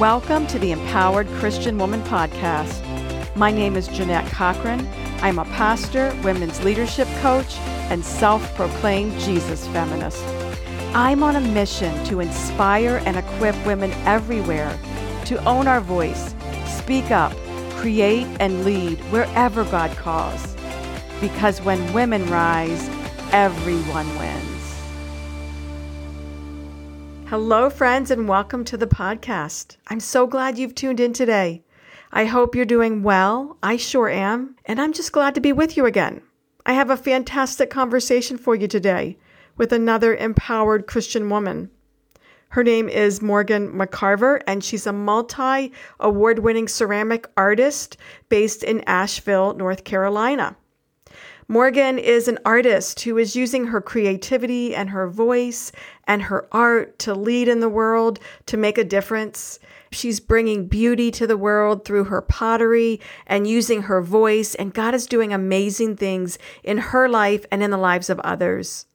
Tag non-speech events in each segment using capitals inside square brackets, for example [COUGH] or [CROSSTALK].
Welcome to the Empowered Christian Woman Podcast. My name is Jeannette Cochran. I'm a pastor, women's leadership coach, and self proclaimed Jesus feminist. I'm on a mission to inspire and equip women everywhere to own our voice, speak up, create, and lead wherever God calls. Because when women rise, everyone wins. Hello, friends, and welcome to the podcast. I'm so glad you've tuned in today. I hope you're doing well. I sure am. And I'm just glad to be with you again. I have a fantastic conversation for you today with another empowered Christian woman. Her name is Morgan McCarver, and she's a multi award winning ceramic artist based in Asheville, North Carolina. Morgan is an artist who is using her creativity and her voice and her art to lead in the world, to make a difference. She's bringing beauty to the world through her pottery and using her voice, and God is doing amazing things in her life and in the lives of others.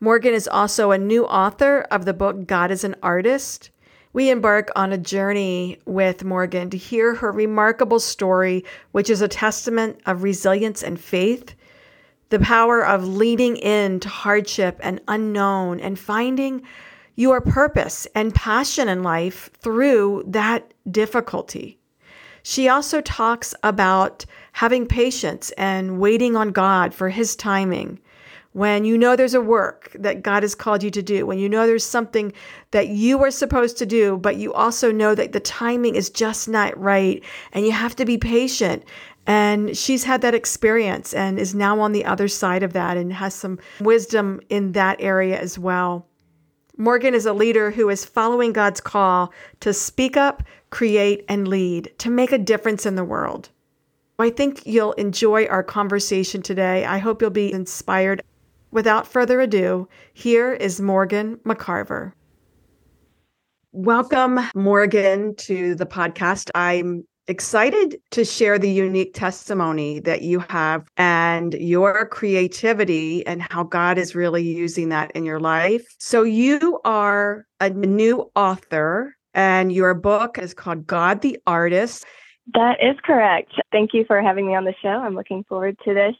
Morgan is also a new author of the book God is an Artist. We embark on a journey with Morgan to hear her remarkable story, which is a testament of resilience and faith the power of leading into hardship and unknown and finding your purpose and passion in life through that difficulty. She also talks about having patience and waiting on God for His timing. When you know there's a work that God has called you to do, when you know there's something that you are supposed to do, but you also know that the timing is just not right, and you have to be patient and she's had that experience and is now on the other side of that and has some wisdom in that area as well. Morgan is a leader who is following God's call to speak up, create, and lead, to make a difference in the world. I think you'll enjoy our conversation today. I hope you'll be inspired. Without further ado, here is Morgan McCarver. Welcome, Morgan, to the podcast. I'm excited to share the unique testimony that you have and your creativity and how God is really using that in your life. So, you are a new author, and your book is called God the Artist. That is correct. Thank you for having me on the show. I'm looking forward to this.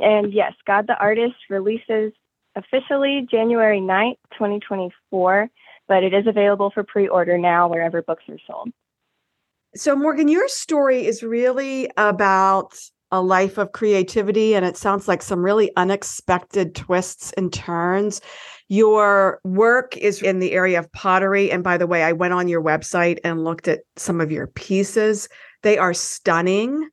And yes, God the Artist releases officially January 9th, 2024, but it is available for pre order now wherever books are sold. So, Morgan, your story is really about a life of creativity, and it sounds like some really unexpected twists and turns. Your work is in the area of pottery. And by the way, I went on your website and looked at some of your pieces. They are stunning.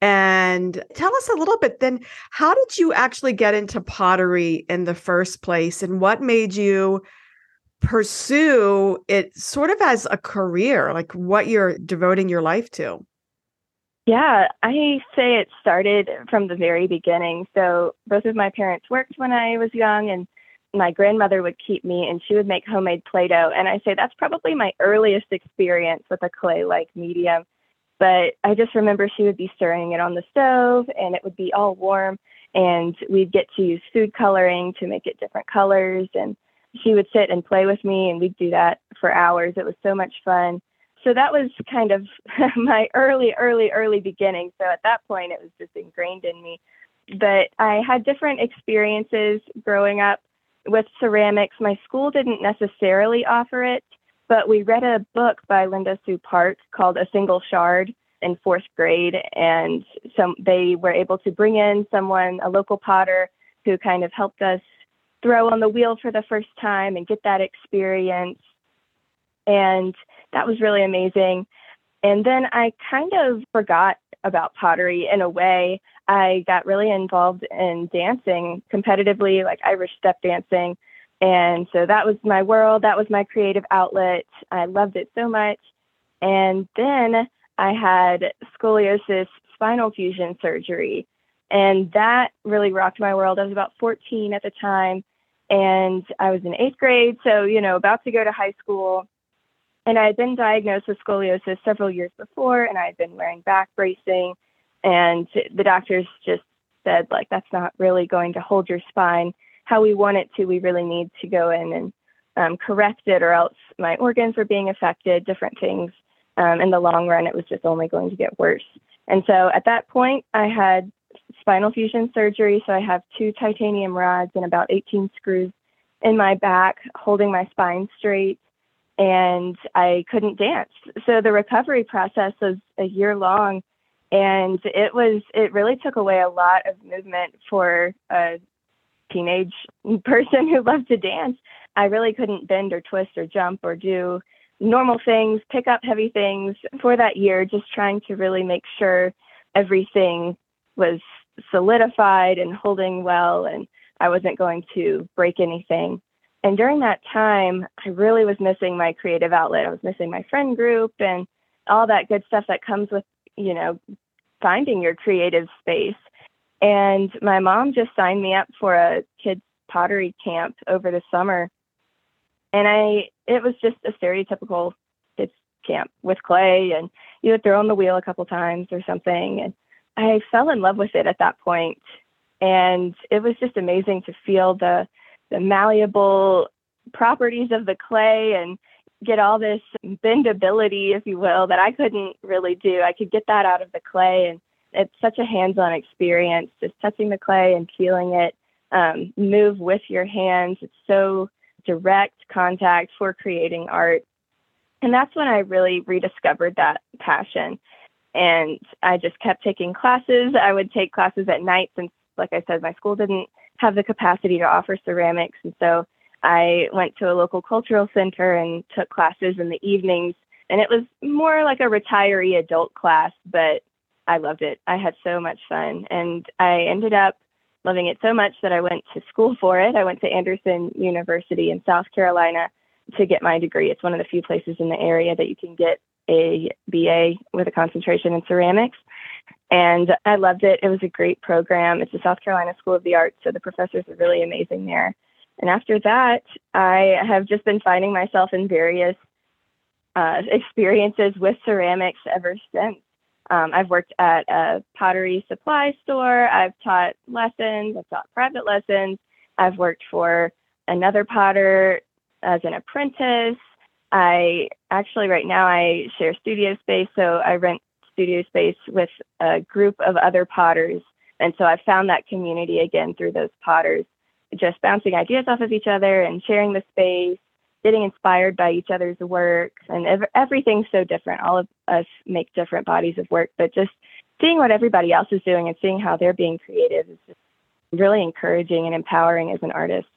And tell us a little bit then, how did you actually get into pottery in the first place? And what made you pursue it sort of as a career, like what you're devoting your life to? Yeah, I say it started from the very beginning. So both of my parents worked when I was young and my grandmother would keep me and she would make homemade Play-Doh. And I say that's probably my earliest experience with a clay-like medium. But I just remember she would be stirring it on the stove and it would be all warm and we'd get to use food coloring to make it different colors and she would sit and play with me and we'd do that for hours. It was so much fun. So that was kind of [LAUGHS] my early, early, early beginning. So at that point, it was just ingrained in me. But I had different experiences growing up with ceramics. My school didn't necessarily offer it, but we read a book by Linda Sue Park called A Single Shard in fourth grade. And some, they were able to bring in someone, a local potter, who kind of helped us throw on the wheel for the first time and get that experience. And that was really amazing. And then I kind of forgot about pottery in a way. I got really involved in dancing competitively, like Irish step dancing. And so that was my world. That was my creative outlet. I loved it so much. And then I had scoliosis spinal fusion surgery. And that really rocked my world. I was about 14 at the time and I was in eighth grade, so you know, about to go to high school. And I had been diagnosed with scoliosis several years before, and I had been wearing back bracing. And the doctors just said, like, that's not really going to hold your spine how we want it to. We really need to go in and um, correct it, or else my organs were being affected, different things. Um, in the long run, it was just only going to get worse. And so at that point, I had spinal fusion surgery. So I have two titanium rods and about 18 screws in my back, holding my spine straight. And I couldn't dance. So the recovery process was a year long. And it was, it really took away a lot of movement for a teenage [LAUGHS] person who loved to dance. I really couldn't bend or twist or jump or do normal things, pick up heavy things for that year, just trying to really make sure everything was solidified and holding well and I wasn't going to break anything. And during that time, I really was missing my creative outlet. I was missing my friend group and all that good stuff that comes with, you know, finding your creative space. And my mom just signed me up for a kids pottery camp over the summer. And I it was just a stereotypical kids camp with clay and you would throw on the wheel a couple times or something. And I fell in love with it at that point. And it was just amazing to feel the the malleable properties of the clay and get all this bendability, if you will, that I couldn't really do. I could get that out of the clay and it's such a hands-on experience, just touching the clay and feeling it um, move with your hands. It's so direct contact for creating art. And that's when I really rediscovered that passion. And I just kept taking classes. I would take classes at night since, like I said, my school didn't have the capacity to offer ceramics. And so I went to a local cultural center and took classes in the evenings. And it was more like a retiree adult class, but I loved it. I had so much fun. And I ended up loving it so much that I went to school for it. I went to Anderson University in South Carolina to get my degree. It's one of the few places in the area that you can get a BA with a concentration in ceramics. And I loved it. It was a great program. It's the South Carolina School of the Arts, so the professors are really amazing there. And after that, I have just been finding myself in various uh, experiences with ceramics ever since. Um, I've worked at a pottery supply store. I've taught lessons. I've taught private lessons. I've worked for another potter as an apprentice. I actually, right now, I share studio space. So I rent studio space with a group of other potters. And so I found that community again through those potters, just bouncing ideas off of each other and sharing the space getting inspired by each other's work and ev- everything's so different all of us make different bodies of work but just seeing what everybody else is doing and seeing how they're being creative is just really encouraging and empowering as an artist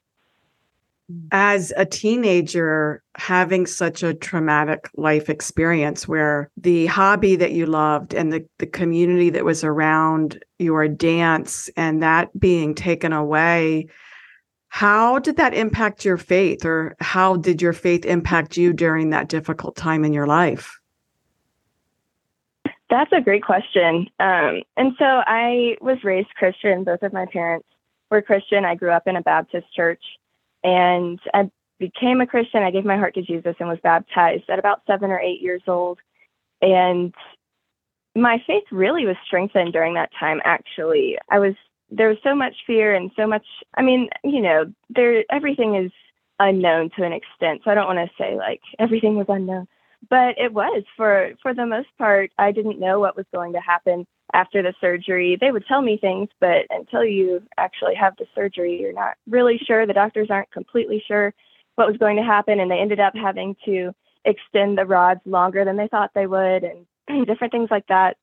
as a teenager having such a traumatic life experience where the hobby that you loved and the, the community that was around your dance and that being taken away how did that impact your faith, or how did your faith impact you during that difficult time in your life? That's a great question. Um, and so I was raised Christian. Both of my parents were Christian. I grew up in a Baptist church and I became a Christian. I gave my heart to Jesus and was baptized at about seven or eight years old. And my faith really was strengthened during that time, actually. I was there was so much fear and so much i mean you know there everything is unknown to an extent so i don't want to say like everything was unknown but it was. For for the most part i didn't know what was going to happen after the surgery. They would tell me things but until you actually have the surgery you're not really sure. The doctors aren't completely sure what was going to happen and they ended up having to extend the rods longer than they thought they would and [CLEARS THROAT] different things like that.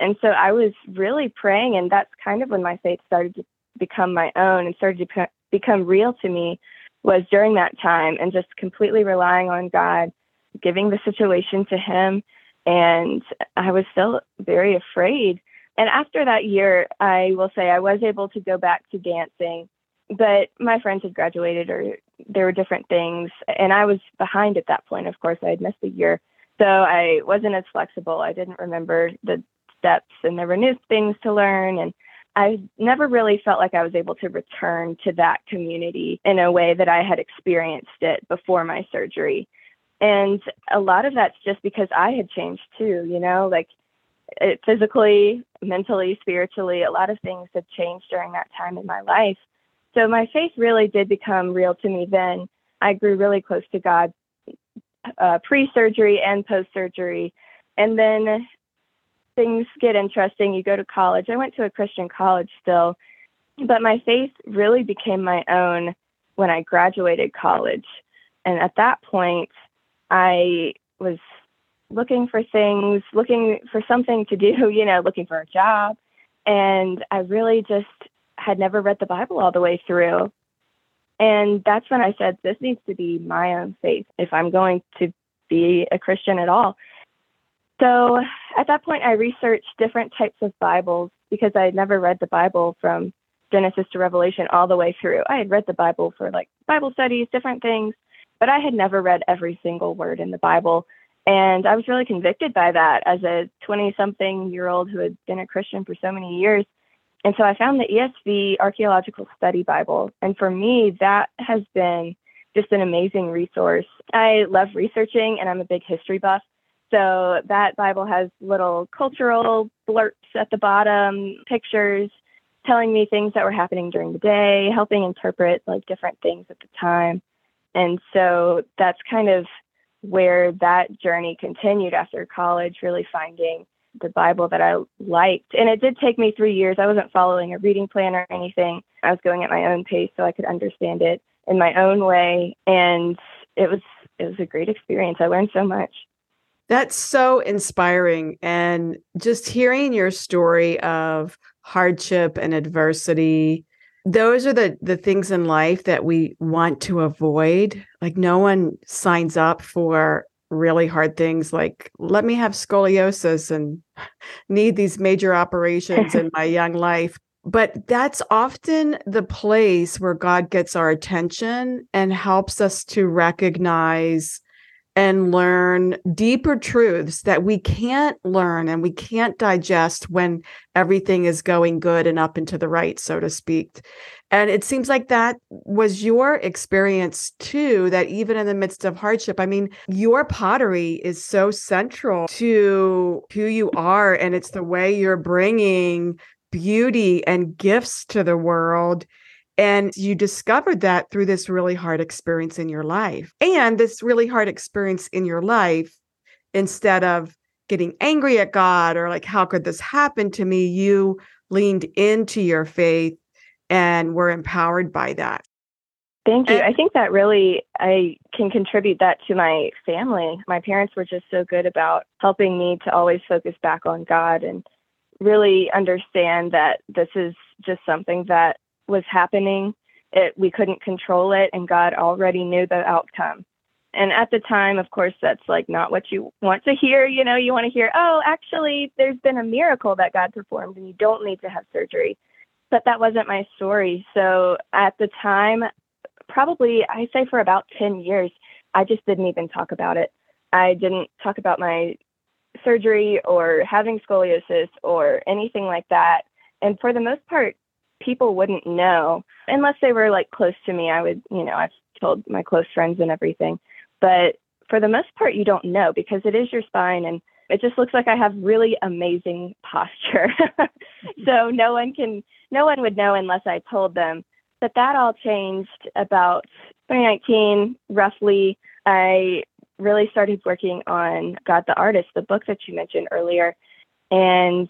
And so I was really praying, and that's kind of when my faith started to become my own and started to become real to me was during that time and just completely relying on God, giving the situation to Him. And I was still very afraid. And after that year, I will say I was able to go back to dancing, but my friends had graduated or there were different things. And I was behind at that point. Of course, I had missed a year. So I wasn't as flexible. I didn't remember the steps and there were new things to learn and I never really felt like I was able to return to that community in a way that I had experienced it before my surgery. And a lot of that's just because I had changed too, you know, like it, physically, mentally, spiritually, a lot of things had changed during that time in my life. So my faith really did become real to me then. I grew really close to God uh, pre surgery and post surgery. And then things get interesting. You go to college. I went to a Christian college still, but my faith really became my own when I graduated college. And at that point, I was looking for things, looking for something to do, [LAUGHS] you know, looking for a job. And I really just had never read the Bible all the way through. And that's when I said, this needs to be my own faith if I'm going to be a Christian at all. So at that point, I researched different types of Bibles because I had never read the Bible from Genesis to Revelation all the way through. I had read the Bible for like Bible studies, different things, but I had never read every single word in the Bible. And I was really convicted by that as a 20 something year old who had been a Christian for so many years. And so I found the ESV Archaeological Study Bible. And for me, that has been just an amazing resource. I love researching and I'm a big history buff. So that Bible has little cultural blurts at the bottom, pictures telling me things that were happening during the day, helping interpret like different things at the time. And so that's kind of where that journey continued after college, really finding the Bible that I liked. And it did take me three years. I wasn't following a reading plan or anything. I was going at my own pace so I could understand it in my own way. And it was it was a great experience. I learned so much. That's so inspiring. And just hearing your story of hardship and adversity those are the the things in life that we want to avoid. Like no one signs up for really hard things like let me have scoliosis and [LAUGHS] need these major operations in my young [LAUGHS] life. But that's often the place where god gets our attention and helps us to recognize and learn deeper truths that we can't learn and we can't digest when everything is going good and up and to the right, so to speak. And it seems like that was your experience too, that even in the midst of hardship, I mean, your pottery is so central to who you are. And it's the way you're bringing beauty and gifts to the world and you discovered that through this really hard experience in your life. And this really hard experience in your life, instead of getting angry at God or like, how could this happen to me? You leaned into your faith and were empowered by that. Thank you. And- I think that really I can contribute that to my family. My parents were just so good about helping me to always focus back on God and really understand that this is just something that was happening. It, we couldn't control it, and God already knew the outcome. And at the time, of course, that's like not what you want to hear. You know, you want to hear, oh, actually, there's been a miracle that God performed, and you don't need to have surgery. But that wasn't my story. So at the time, probably I say for about 10 years, I just didn't even talk about it. I didn't talk about my surgery or having scoliosis or anything like that. And for the most part, people wouldn't know unless they were like close to me. I would, you know, I've told my close friends and everything. But for the most part, you don't know because it is your spine and it just looks like I have really amazing posture. [LAUGHS] so no one can, no one would know unless I told them. But that all changed about 2019, roughly. I really started working on God the Artist, the book that you mentioned earlier. And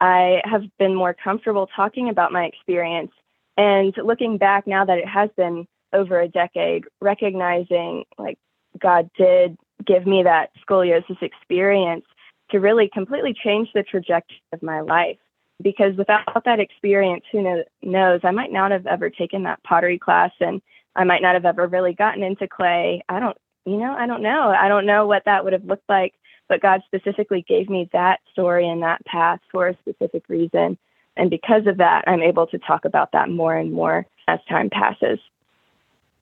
I have been more comfortable talking about my experience. And looking back now that it has been over a decade, recognizing like God did give me that scoliosis experience to really completely change the trajectory of my life. Because without that experience, who knows, I might not have ever taken that pottery class and I might not have ever really gotten into clay. I don't, you know, I don't know. I don't know what that would have looked like but God specifically gave me that story and that path for a specific reason. And because of that, I'm able to talk about that more and more as time passes.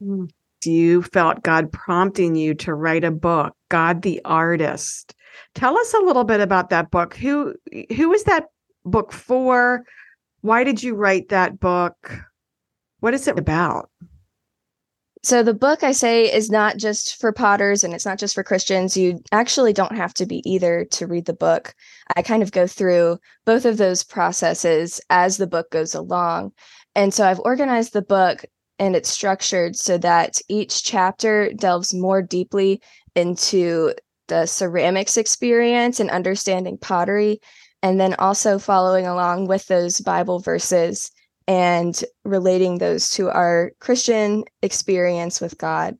Hmm. You felt God prompting you to write a book, God the Artist. Tell us a little bit about that book. Who who is that book for? Why did you write that book? What is it about? So the book I say is not just for potters and it's not just for Christians. You actually don't have to be either to read the book. I kind of go through both of those processes as the book goes along. And so I've organized the book and it's structured so that each chapter delves more deeply into the ceramics experience and understanding pottery, and then also following along with those Bible verses and relating those to our Christian experience with God.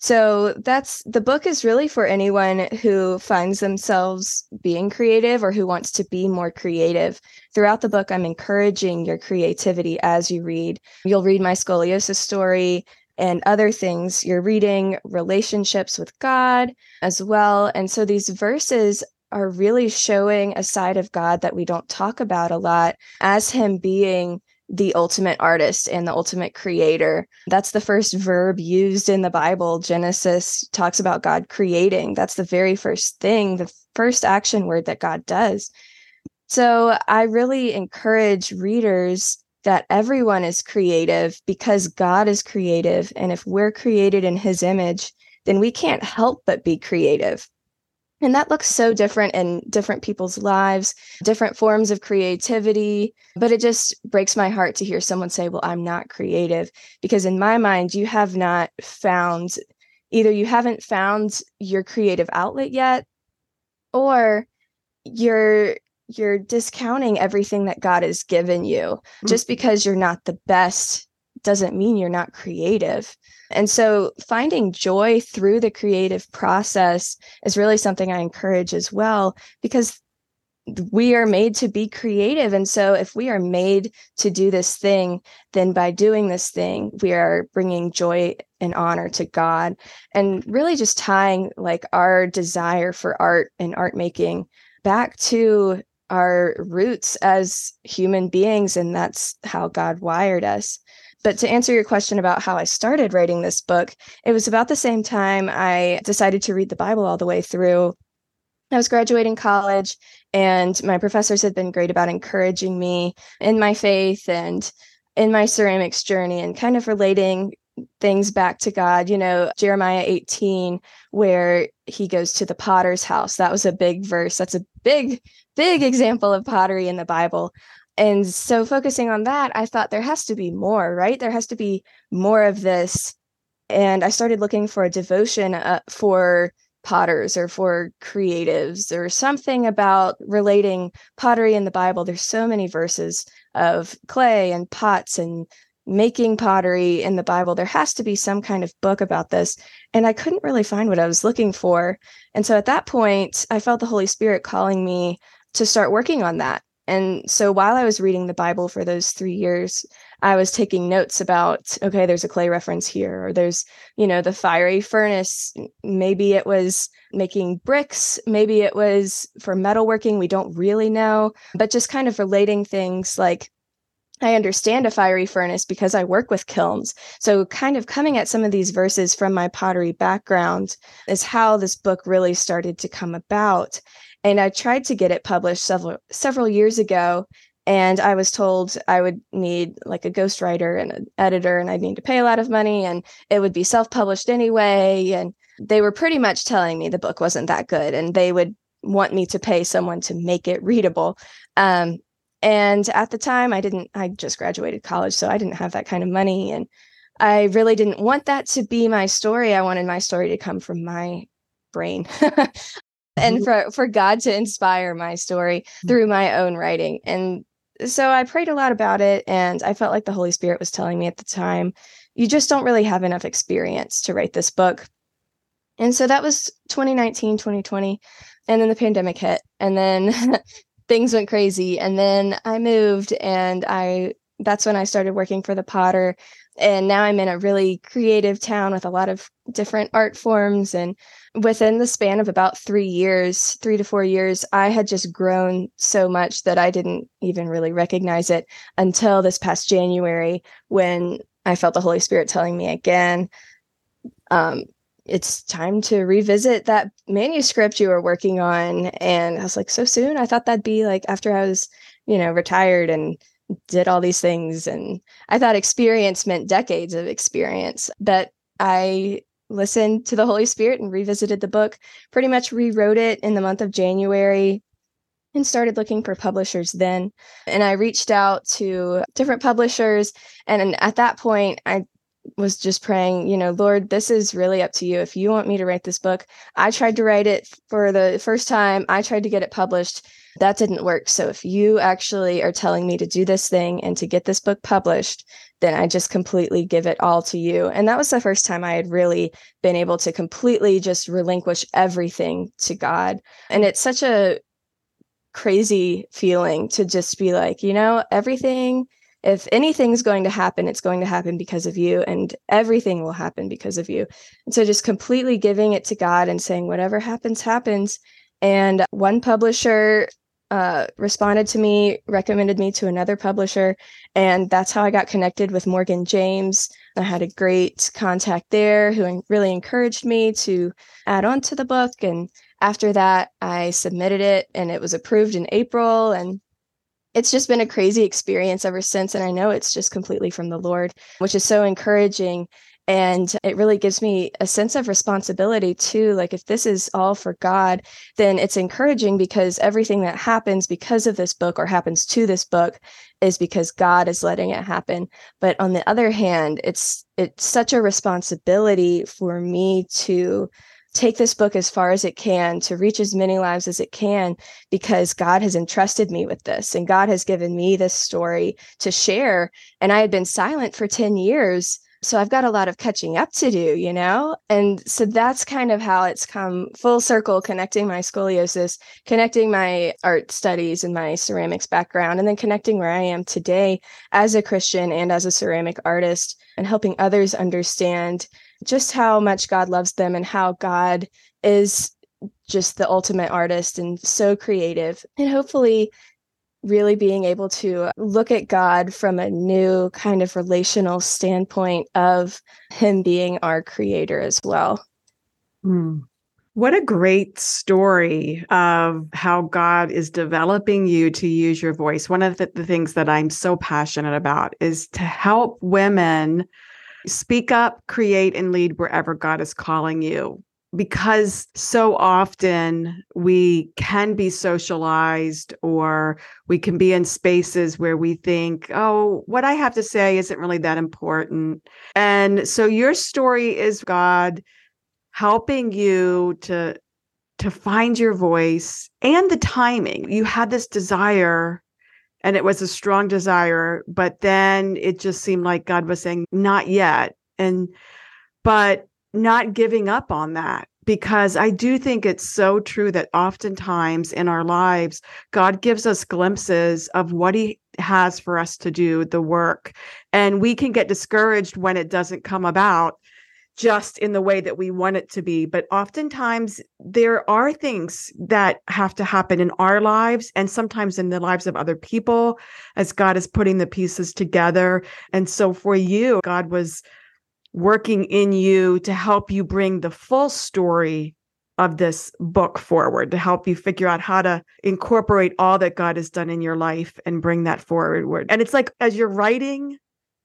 So that's the book is really for anyone who finds themselves being creative or who wants to be more creative. Throughout the book, I'm encouraging your creativity as you read. You'll read my scoliosis story and other things. You're reading relationships with God as well. And so these verses are really showing a side of God that we don't talk about a lot as Him being the ultimate artist and the ultimate creator. That's the first verb used in the Bible. Genesis talks about God creating. That's the very first thing, the first action word that God does. So I really encourage readers that everyone is creative because God is creative. And if we're created in his image, then we can't help but be creative. And that looks so different in different people's lives, different forms of creativity. But it just breaks my heart to hear someone say, Well, I'm not creative. Because in my mind, you have not found either you haven't found your creative outlet yet, or you're you're discounting everything that God has given you. Mm-hmm. Just because you're not the best doesn't mean you're not creative. And so finding joy through the creative process is really something I encourage as well, because we are made to be creative. And so if we are made to do this thing, then by doing this thing, we are bringing joy and honor to God and really just tying like our desire for art and art making back to our roots as human beings. And that's how God wired us. But to answer your question about how I started writing this book, it was about the same time I decided to read the Bible all the way through. I was graduating college, and my professors had been great about encouraging me in my faith and in my ceramics journey and kind of relating things back to God. You know, Jeremiah 18, where he goes to the potter's house. That was a big verse. That's a big, big example of pottery in the Bible. And so focusing on that i thought there has to be more right? There has to be more of this. And i started looking for a devotion uh, for potters or for creatives or something about relating pottery in the bible. There's so many verses of clay and pots and making pottery in the bible. There has to be some kind of book about this. And i couldn't really find what i was looking for. And so at that point i felt the holy spirit calling me to start working on that and so while I was reading the Bible for those three years, I was taking notes about, okay, there's a clay reference here, or there's, you know, the fiery furnace. Maybe it was making bricks, maybe it was for metalworking. We don't really know, but just kind of relating things like, I understand a fiery furnace because I work with kilns. So, kind of coming at some of these verses from my pottery background is how this book really started to come about and I tried to get it published several several years ago and I was told I would need like a ghostwriter and an editor and I'd need to pay a lot of money and it would be self-published anyway and they were pretty much telling me the book wasn't that good and they would want me to pay someone to make it readable. Um, and at the time I didn't I just graduated college so I didn't have that kind of money and I really didn't want that to be my story. I wanted my story to come from my brain [LAUGHS] and mm-hmm. for for God to inspire my story mm-hmm. through my own writing. And so I prayed a lot about it and I felt like the Holy Spirit was telling me at the time, you just don't really have enough experience to write this book. And so that was 2019, 2020. And then the pandemic hit and then [LAUGHS] things went crazy and then I moved and I that's when I started working for the Potter and now I'm in a really creative town with a lot of different art forms and within the span of about three years, three to four years, I had just grown so much that I didn't even really recognize it until this past January when I felt the Holy Spirit telling me again, um, it's time to revisit that manuscript you were working on. And I was like, so soon? I thought that'd be like after I was, you know, retired and did all these things. And I thought experience meant decades of experience. But I listened to the Holy Spirit and revisited the book, pretty much rewrote it in the month of January and started looking for publishers then. And I reached out to different publishers. And at that point, I was just praying, you know, Lord, this is really up to you. If you want me to write this book, I tried to write it for the first time, I tried to get it published. That didn't work. So if you actually are telling me to do this thing and to get this book published, then I just completely give it all to you. And that was the first time I had really been able to completely just relinquish everything to God. And it's such a crazy feeling to just be like, you know, everything if anything's going to happen, it's going to happen because of you, and everything will happen because of you. And so just completely giving it to God and saying, whatever happens, happens. And one publisher uh, responded to me, recommended me to another publisher, and that's how I got connected with Morgan James. I had a great contact there who really encouraged me to add on to the book. And after that, I submitted it, and it was approved in April. And it's just been a crazy experience ever since. And I know it's just completely from the Lord, which is so encouraging. And it really gives me a sense of responsibility too. Like, if this is all for God, then it's encouraging because everything that happens because of this book or happens to this book is because God is letting it happen. But on the other hand, it's it's such a responsibility for me to take this book as far as it can to reach as many lives as it can because God has entrusted me with this and God has given me this story to share. And I had been silent for 10 years. So I've got a lot of catching up to do, you know? And so that's kind of how it's come full circle, connecting my scoliosis, connecting my art studies and my ceramics background, and then connecting where I am today as a Christian and as a ceramic artist and helping others understand just how much God loves them and how God is just the ultimate artist and so creative. And hopefully, really being able to look at God from a new kind of relational standpoint of Him being our creator as well. Hmm. What a great story of how God is developing you to use your voice. One of the, the things that I'm so passionate about is to help women Speak up, create, and lead wherever God is calling you. Because so often we can be socialized or we can be in spaces where we think, oh, what I have to say isn't really that important. And so your story is God helping you to to find your voice and the timing. You had this desire and it was a strong desire but then it just seemed like god was saying not yet and but not giving up on that because i do think it's so true that oftentimes in our lives god gives us glimpses of what he has for us to do the work and we can get discouraged when it doesn't come about just in the way that we want it to be. But oftentimes there are things that have to happen in our lives and sometimes in the lives of other people as God is putting the pieces together. And so for you, God was working in you to help you bring the full story of this book forward to help you figure out how to incorporate all that God has done in your life and bring that forward. And it's like as you're writing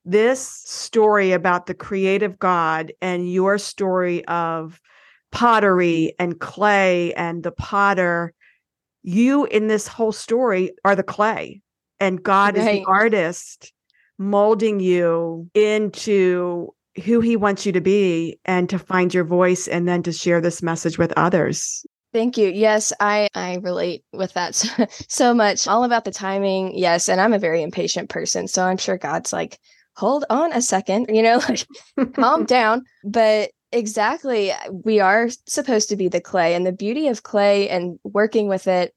this story about the creative God and your story of pottery and clay and the potter, you in this whole story are the clay, and God right. is the artist molding you into who he wants you to be and to find your voice and then to share this message with others. Thank you. Yes, I I relate with that [LAUGHS] so, so much. All about the timing. Yes, and I'm a very impatient person, so I'm sure God's like hold on a second, you know, [LAUGHS] like calm [LAUGHS] down. But exactly, we are supposed to be the clay. And the beauty of clay and working with it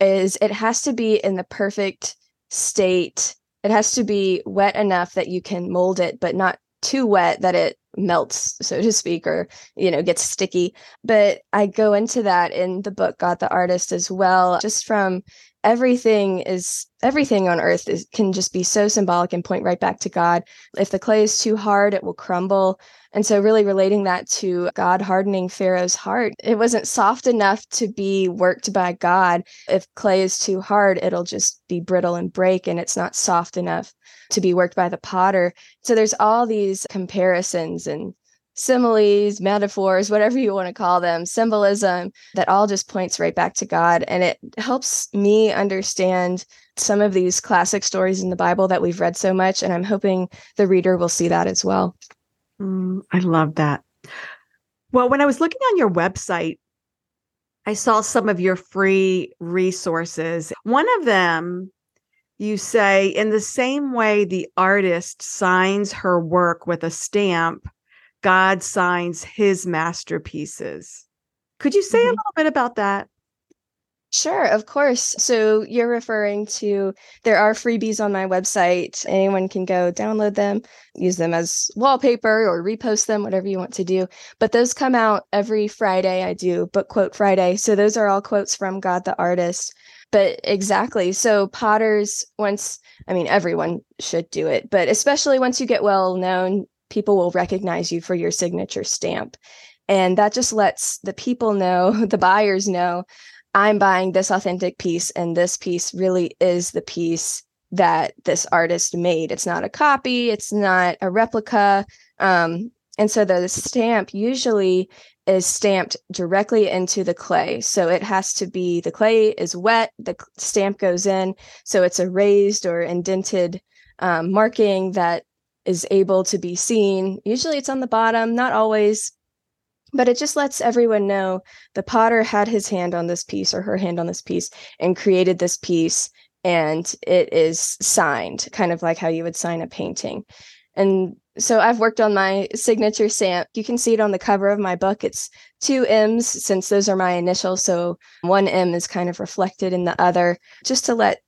is it has to be in the perfect state. It has to be wet enough that you can mold it, but not too wet that it melts so to speak or you know gets sticky. But i go into that in the book God the artist as well just from everything is everything on earth is, can just be so symbolic and point right back to God. If the clay is too hard, it will crumble. And so, really relating that to God hardening Pharaoh's heart, it wasn't soft enough to be worked by God. If clay is too hard, it'll just be brittle and break, and it's not soft enough to be worked by the potter. So, there's all these comparisons and similes, metaphors, whatever you want to call them, symbolism that all just points right back to God. And it helps me understand some of these classic stories in the Bible that we've read so much. And I'm hoping the reader will see that as well. Mm, I love that. Well, when I was looking on your website, I saw some of your free resources. One of them, you say, in the same way the artist signs her work with a stamp, God signs his masterpieces. Could you say mm-hmm. a little bit about that? Sure, of course. So you're referring to there are freebies on my website. Anyone can go download them, use them as wallpaper or repost them, whatever you want to do. But those come out every Friday. I do book quote Friday. So those are all quotes from God the artist. But exactly. So potters, once, I mean, everyone should do it, but especially once you get well known, people will recognize you for your signature stamp. And that just lets the people know, [LAUGHS] the buyers know I'm buying this authentic piece, and this piece really is the piece that this artist made. It's not a copy, it's not a replica. Um, and so the stamp usually is stamped directly into the clay. So it has to be the clay is wet, the stamp goes in. So it's a raised or indented um, marking that is able to be seen. Usually it's on the bottom, not always, but it just lets everyone know the potter had his hand on this piece or her hand on this piece and created this piece and it is signed kind of like how you would sign a painting. And so i've worked on my signature stamp. You can see it on the cover of my book. It's two m's since those are my initials so one m is kind of reflected in the other just to let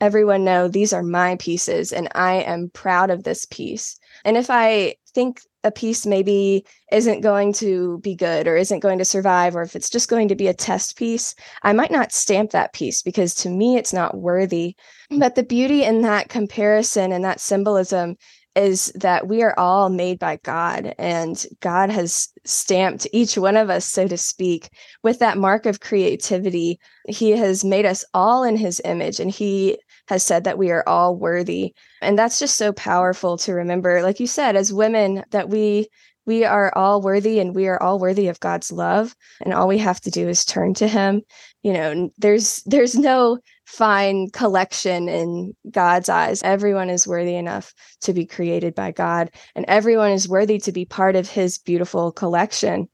everyone know these are my pieces and i am proud of this piece and if i think a piece maybe isn't going to be good or isn't going to survive, or if it's just going to be a test piece, I might not stamp that piece because to me it's not worthy. But the beauty in that comparison and that symbolism is that we are all made by God and God has stamped each one of us, so to speak, with that mark of creativity. He has made us all in his image and he has said that we are all worthy. And that's just so powerful to remember, like you said, as women, that we we are all worthy and we are all worthy of God's love. And all we have to do is turn to him. You know there's there's no fine collection in God's eyes. Everyone is worthy enough to be created by God and everyone is worthy to be part of his beautiful collection.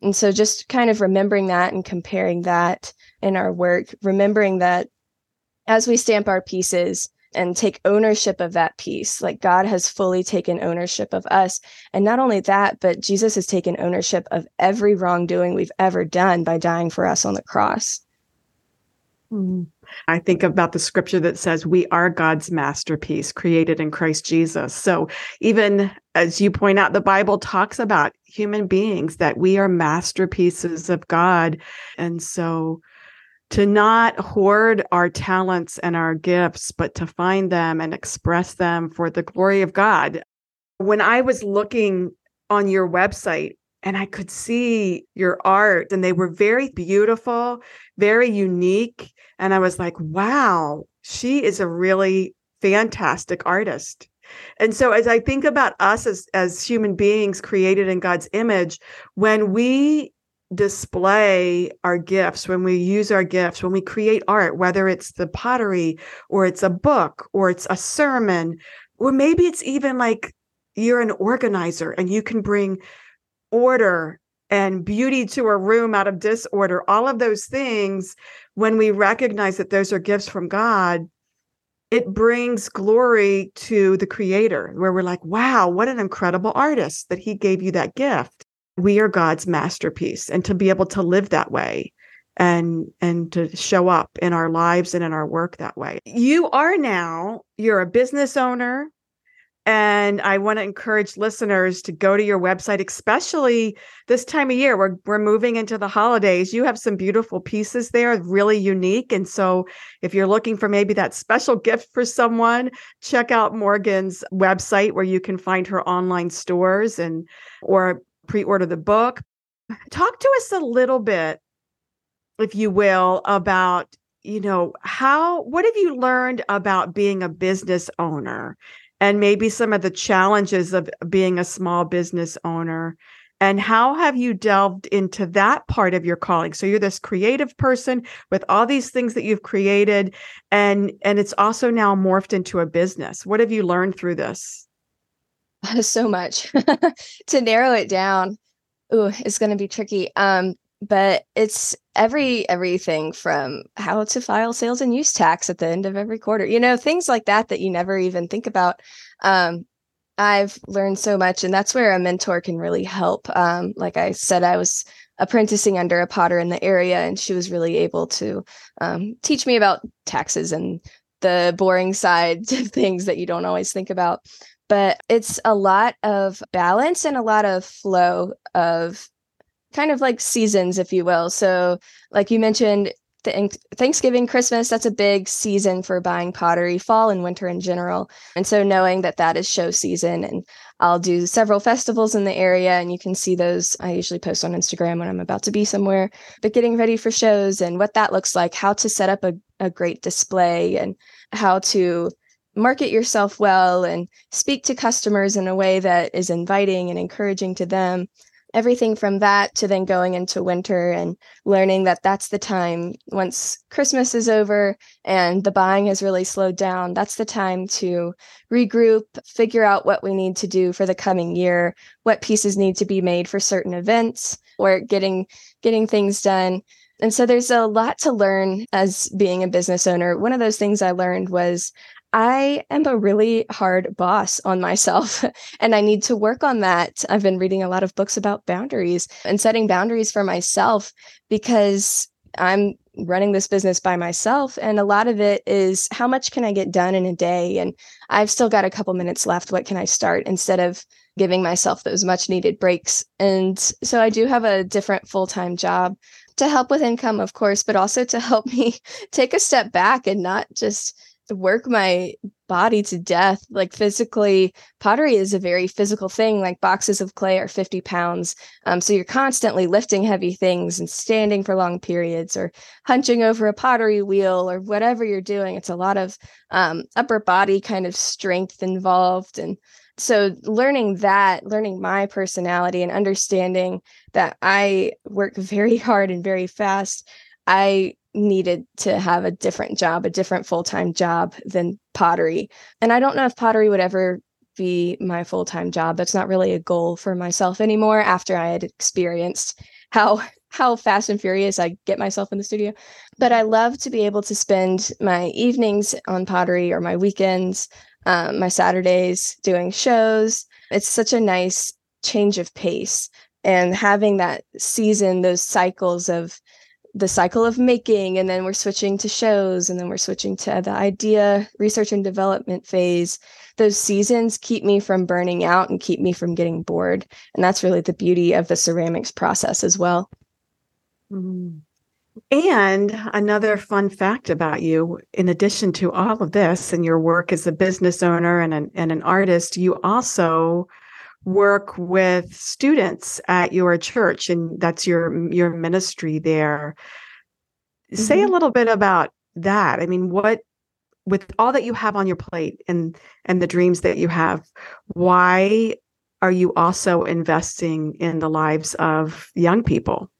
And so just kind of remembering that and comparing that in our work remembering that as we stamp our pieces and take ownership of that piece, like God has fully taken ownership of us. And not only that, but Jesus has taken ownership of every wrongdoing we've ever done by dying for us on the cross. Mm-hmm. I think about the scripture that says we are God's masterpiece created in Christ Jesus. So even as you point out, the Bible talks about human beings that we are masterpieces of God. And so to not hoard our talents and our gifts, but to find them and express them for the glory of God. When I was looking on your website, and I could see your art, and they were very beautiful, very unique. And I was like, wow, she is a really fantastic artist. And so as I think about us as as human beings created in God's image, when we display our gifts, when we use our gifts, when we create art, whether it's the pottery or it's a book or it's a sermon, or maybe it's even like you're an organizer and you can bring order and beauty to a room out of disorder, all of those things, when we recognize that those are gifts from God, it brings glory to the creator, where we're like, wow, what an incredible artist that he gave you that gift we are God's masterpiece and to be able to live that way and and to show up in our lives and in our work that way. You are now you're a business owner and I want to encourage listeners to go to your website especially this time of year we're we're moving into the holidays. You have some beautiful pieces there, really unique and so if you're looking for maybe that special gift for someone, check out Morgan's website where you can find her online stores and or pre-order the book. Talk to us a little bit, if you will, about you know how what have you learned about being a business owner? And maybe some of the challenges of being a small business owner. And how have you delved into that part of your calling? So you're this creative person with all these things that you've created and and it's also now morphed into a business. What have you learned through this [LAUGHS] so much. [LAUGHS] to narrow it down, ooh, it's going to be tricky. Um, but it's every everything from how to file sales and use tax at the end of every quarter you know things like that that you never even think about um, i've learned so much and that's where a mentor can really help um, like i said i was apprenticing under a potter in the area and she was really able to um, teach me about taxes and the boring side of [LAUGHS] things that you don't always think about but it's a lot of balance and a lot of flow of kind of like seasons, if you will. So, like you mentioned, Thanksgiving, Christmas, that's a big season for buying pottery, fall and winter in general. And so, knowing that that is show season, and I'll do several festivals in the area, and you can see those. I usually post on Instagram when I'm about to be somewhere, but getting ready for shows and what that looks like, how to set up a, a great display, and how to market yourself well and speak to customers in a way that is inviting and encouraging to them everything from that to then going into winter and learning that that's the time once Christmas is over and the buying has really slowed down, that's the time to regroup, figure out what we need to do for the coming year, what pieces need to be made for certain events or getting getting things done. And so there's a lot to learn as being a business owner. One of those things I learned was I am a really hard boss on myself [LAUGHS] and I need to work on that. I've been reading a lot of books about boundaries and setting boundaries for myself because I'm running this business by myself and a lot of it is how much can I get done in a day and I've still got a couple minutes left what can I start instead of giving myself those much needed breaks. And so I do have a different full-time job to help with income of course, but also to help [LAUGHS] me take a step back and not just work my body to death. Like physically pottery is a very physical thing like boxes of clay are 50 pounds um, so you're constantly lifting heavy things and standing for long periods or hunching over a pottery wheel or whatever you're doing. It's a lot of um, upper body kind of strength involved. And so learning that learning my personality and understanding that i work very [LAUGHS] hard and very fast i needed to have a different job, a different full time job than pottery. And I don't know if pottery would ever be my full time job. That's not really a goal for myself anymore after I had experienced how how fast and furious I get myself in the studio. But I love to be able to spend my evenings on pottery or my weekends, um, my Saturdays doing shows. It's such a nice change of pace and having that season, those cycles of the cycle of making and then we're switching to shows and then we're switching to the idea research and development phase those seasons keep me from burning out and keep me from getting bored and that's really the beauty of the ceramics process as well mm-hmm. and another fun fact about you in addition to all of this and your work as a business owner and an, and an artist you also work with students at your church and that's your your ministry there mm-hmm. say a mm-hmm. little bit about that i mean what with all that you have on your plate and and the dreams that you have why are you also investing in the lives of young people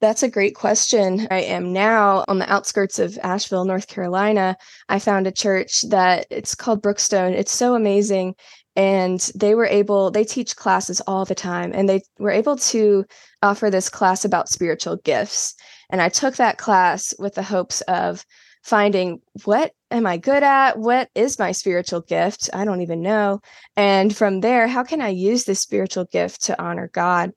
that's a great question. I am now on the outskirts of Asheville, North Carolina. I found a church that it's called Brookstone. It's so amazing and they were able they teach classes all the time and they were able to offer this class about spiritual gifts. And i took that class with the hopes of finding what am i good at? What is my spiritual gift? I don't even know. And from there how can i use this spiritual gift to honor god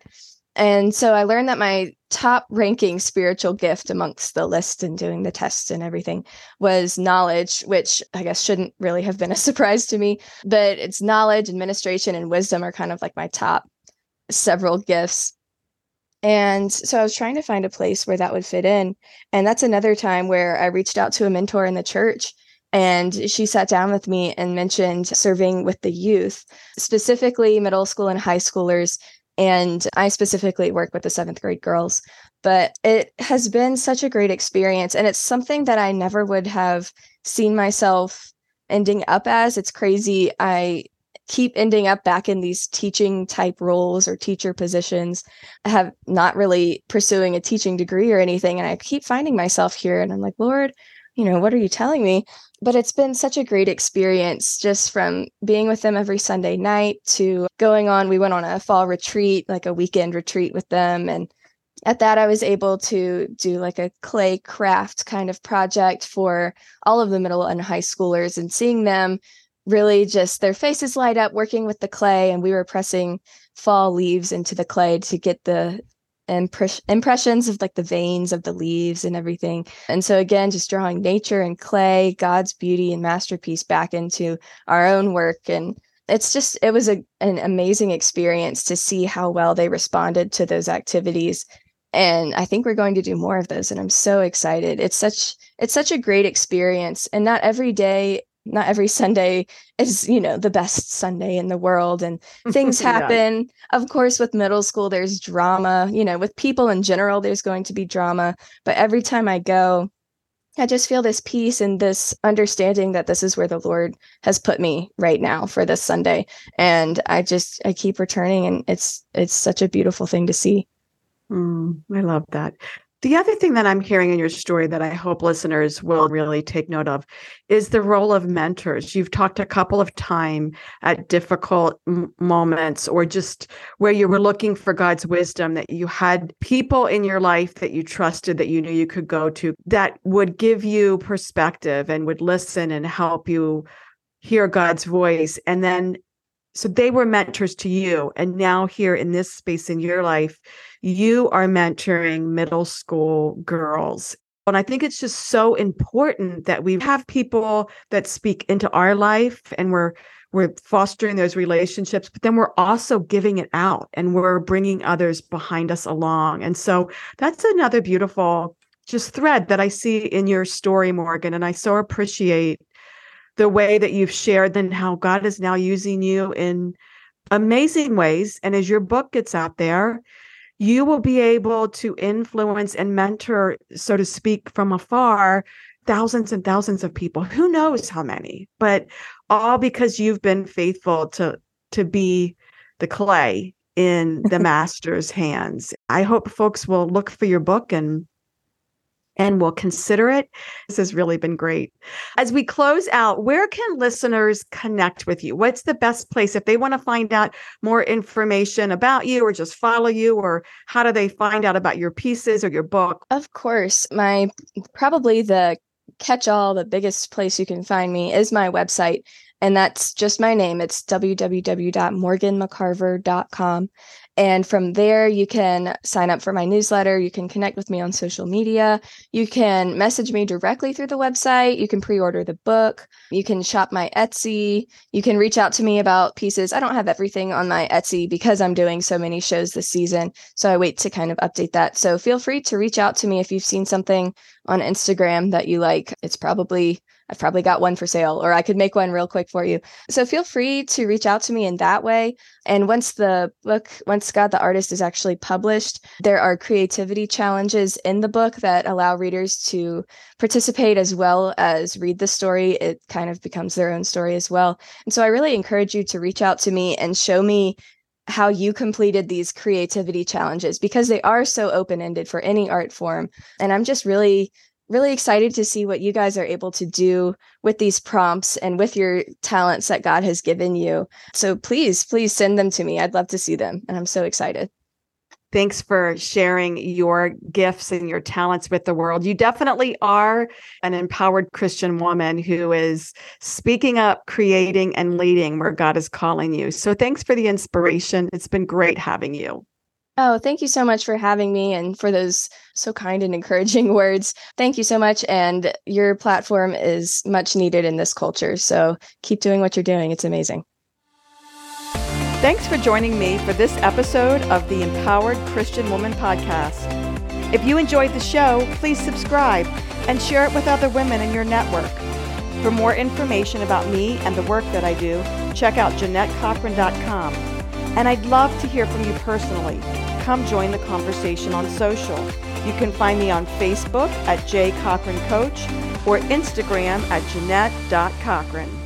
and so I learned that my top ranking spiritual gift amongst the list and doing the tests and everything was knowledge, which I guess shouldn't really have been a [LAUGHS] surprise to me. But it's knowledge, administration, and wisdom are kind of like my top several gifts. And so I was trying to find a place where that would fit in. And that's another time where I reached out to a mentor in the church and she sat down with me and mentioned serving with the youth, specifically middle school and high schoolers and I specifically work with the seventh grade girls. But it has been such a great experience. And it's something that I never would have seen myself ending up as. It's crazy. I keep ending up back in these teaching type roles or teacher positions. I have not really pursuing a teaching degree or anything. And I keep finding myself here. And I'm like, Lord, you know, what are you telling me? But it's been such a great experience just from being with them every Sunday night to going on. We went on a fall retreat, like a weekend retreat with them. And at that, I was able to do like a clay craft kind of project for all of the middle and high schoolers and seeing them really just their faces light up working with the clay. And we were pressing fall leaves into the clay to get the impress- impressions of like the veins of the leaves and everything. And so again, just drawing nature and clay, God's beauty and masterpiece back into our own work. And it's just it was a, an amazing experience to see how well they responded to those activities. And i think we're going to do more of those and i'm so excited. It's such it's such a great experience. And not every day not every Sunday is, you know, the best Sunday in the world and things [LAUGHS] happen. yeah. Of course, with middle school, there's drama, you know, with people in general, there's going to be drama. But every time I go, I just feel this peace and this understanding that this is where the Lord has put me right now for this Sunday. And I just, I keep returning and it's, it's such a beautiful thing to see. Mm, I love that. The other thing that I'm hearing in your story that I hope listeners will really take note of is the role of mentors. You've talked a couple of times at difficult m- moments or just where you were looking for God's wisdom that you had people in your life that you trusted that you knew you could go to that would give you perspective and would listen and help you hear God's voice and then so they were mentors to you and now here in this space in your life you are mentoring middle school girls. And i think it's just so important that we have people that speak into our life and we're we're fostering those relationships but then we're also giving it out and we're bringing others behind us along. And so that's another beautiful just thread that i see in your story morgan and i so appreciate the way that you've shared and how God is now using you in amazing ways. And as your book gets out there, you will be able to influence and mentor, so to speak, from afar, thousands and thousands of people. Who knows how many? But all because you've been faithful to to be the clay in the [LAUGHS] master's hands. I hope folks will look for your book and and we'll consider it. This has really been great. As we close out, where can listeners connect with you? What's the best place if they want to find out more information about you or just follow you or how do they find out about your pieces or your book? Of course, my probably the catch all, the biggest place you can find me is my website. And that's just my name. It's www.morganmccarver.com. And from there, you can sign up for my newsletter. You can connect with me on social media. You can message me directly through the website. You can pre order the book. You can shop my Etsy. You can reach out to me about pieces. I don't have everything on my Etsy because I'm doing so many shows this season. So I wait to kind of update that. So feel free to reach out to me if you've seen something on Instagram that you like. It's probably I've probably got one for sale, or I could make one real quick for you. So feel free to reach out to me in that way. And once the book, once God the Artist is actually published, there are creativity challenges in the book that allow readers to participate as well as read the story. It kind of becomes their own story as well. And so I really encourage you to reach out to me and show me how you completed these creativity challenges because they are so open ended for any art form. And I'm just really really excited to see what you guys are able to do with these prompts and with your talents that God has given you. So please, please send them to me. I'd love to see them. And I'm so excited. Thanks for sharing your gifts and your talents with the world. You definitely are an empowered Christian woman who is speaking up, creating, and leading where God is calling you. So thanks for the inspiration. It's been great having you. Oh, thank you so much for having me and for those so kind and encouraging [LAUGHS] words. Thank you so much. And your platform is much needed in this culture. So keep doing what you're doing. It's amazing. Thanks for joining me for this episode of the Empowered Christian Woman Podcast. If you enjoyed the show, please subscribe and share it with other women in your network. For more information about me and the work that I do, check out JeannetteCochran.com. And I'd love to hear from you personally come join the conversation on social. You can find me on Facebook at J Cochran Coach or Instagram at Jeannette.Cochran.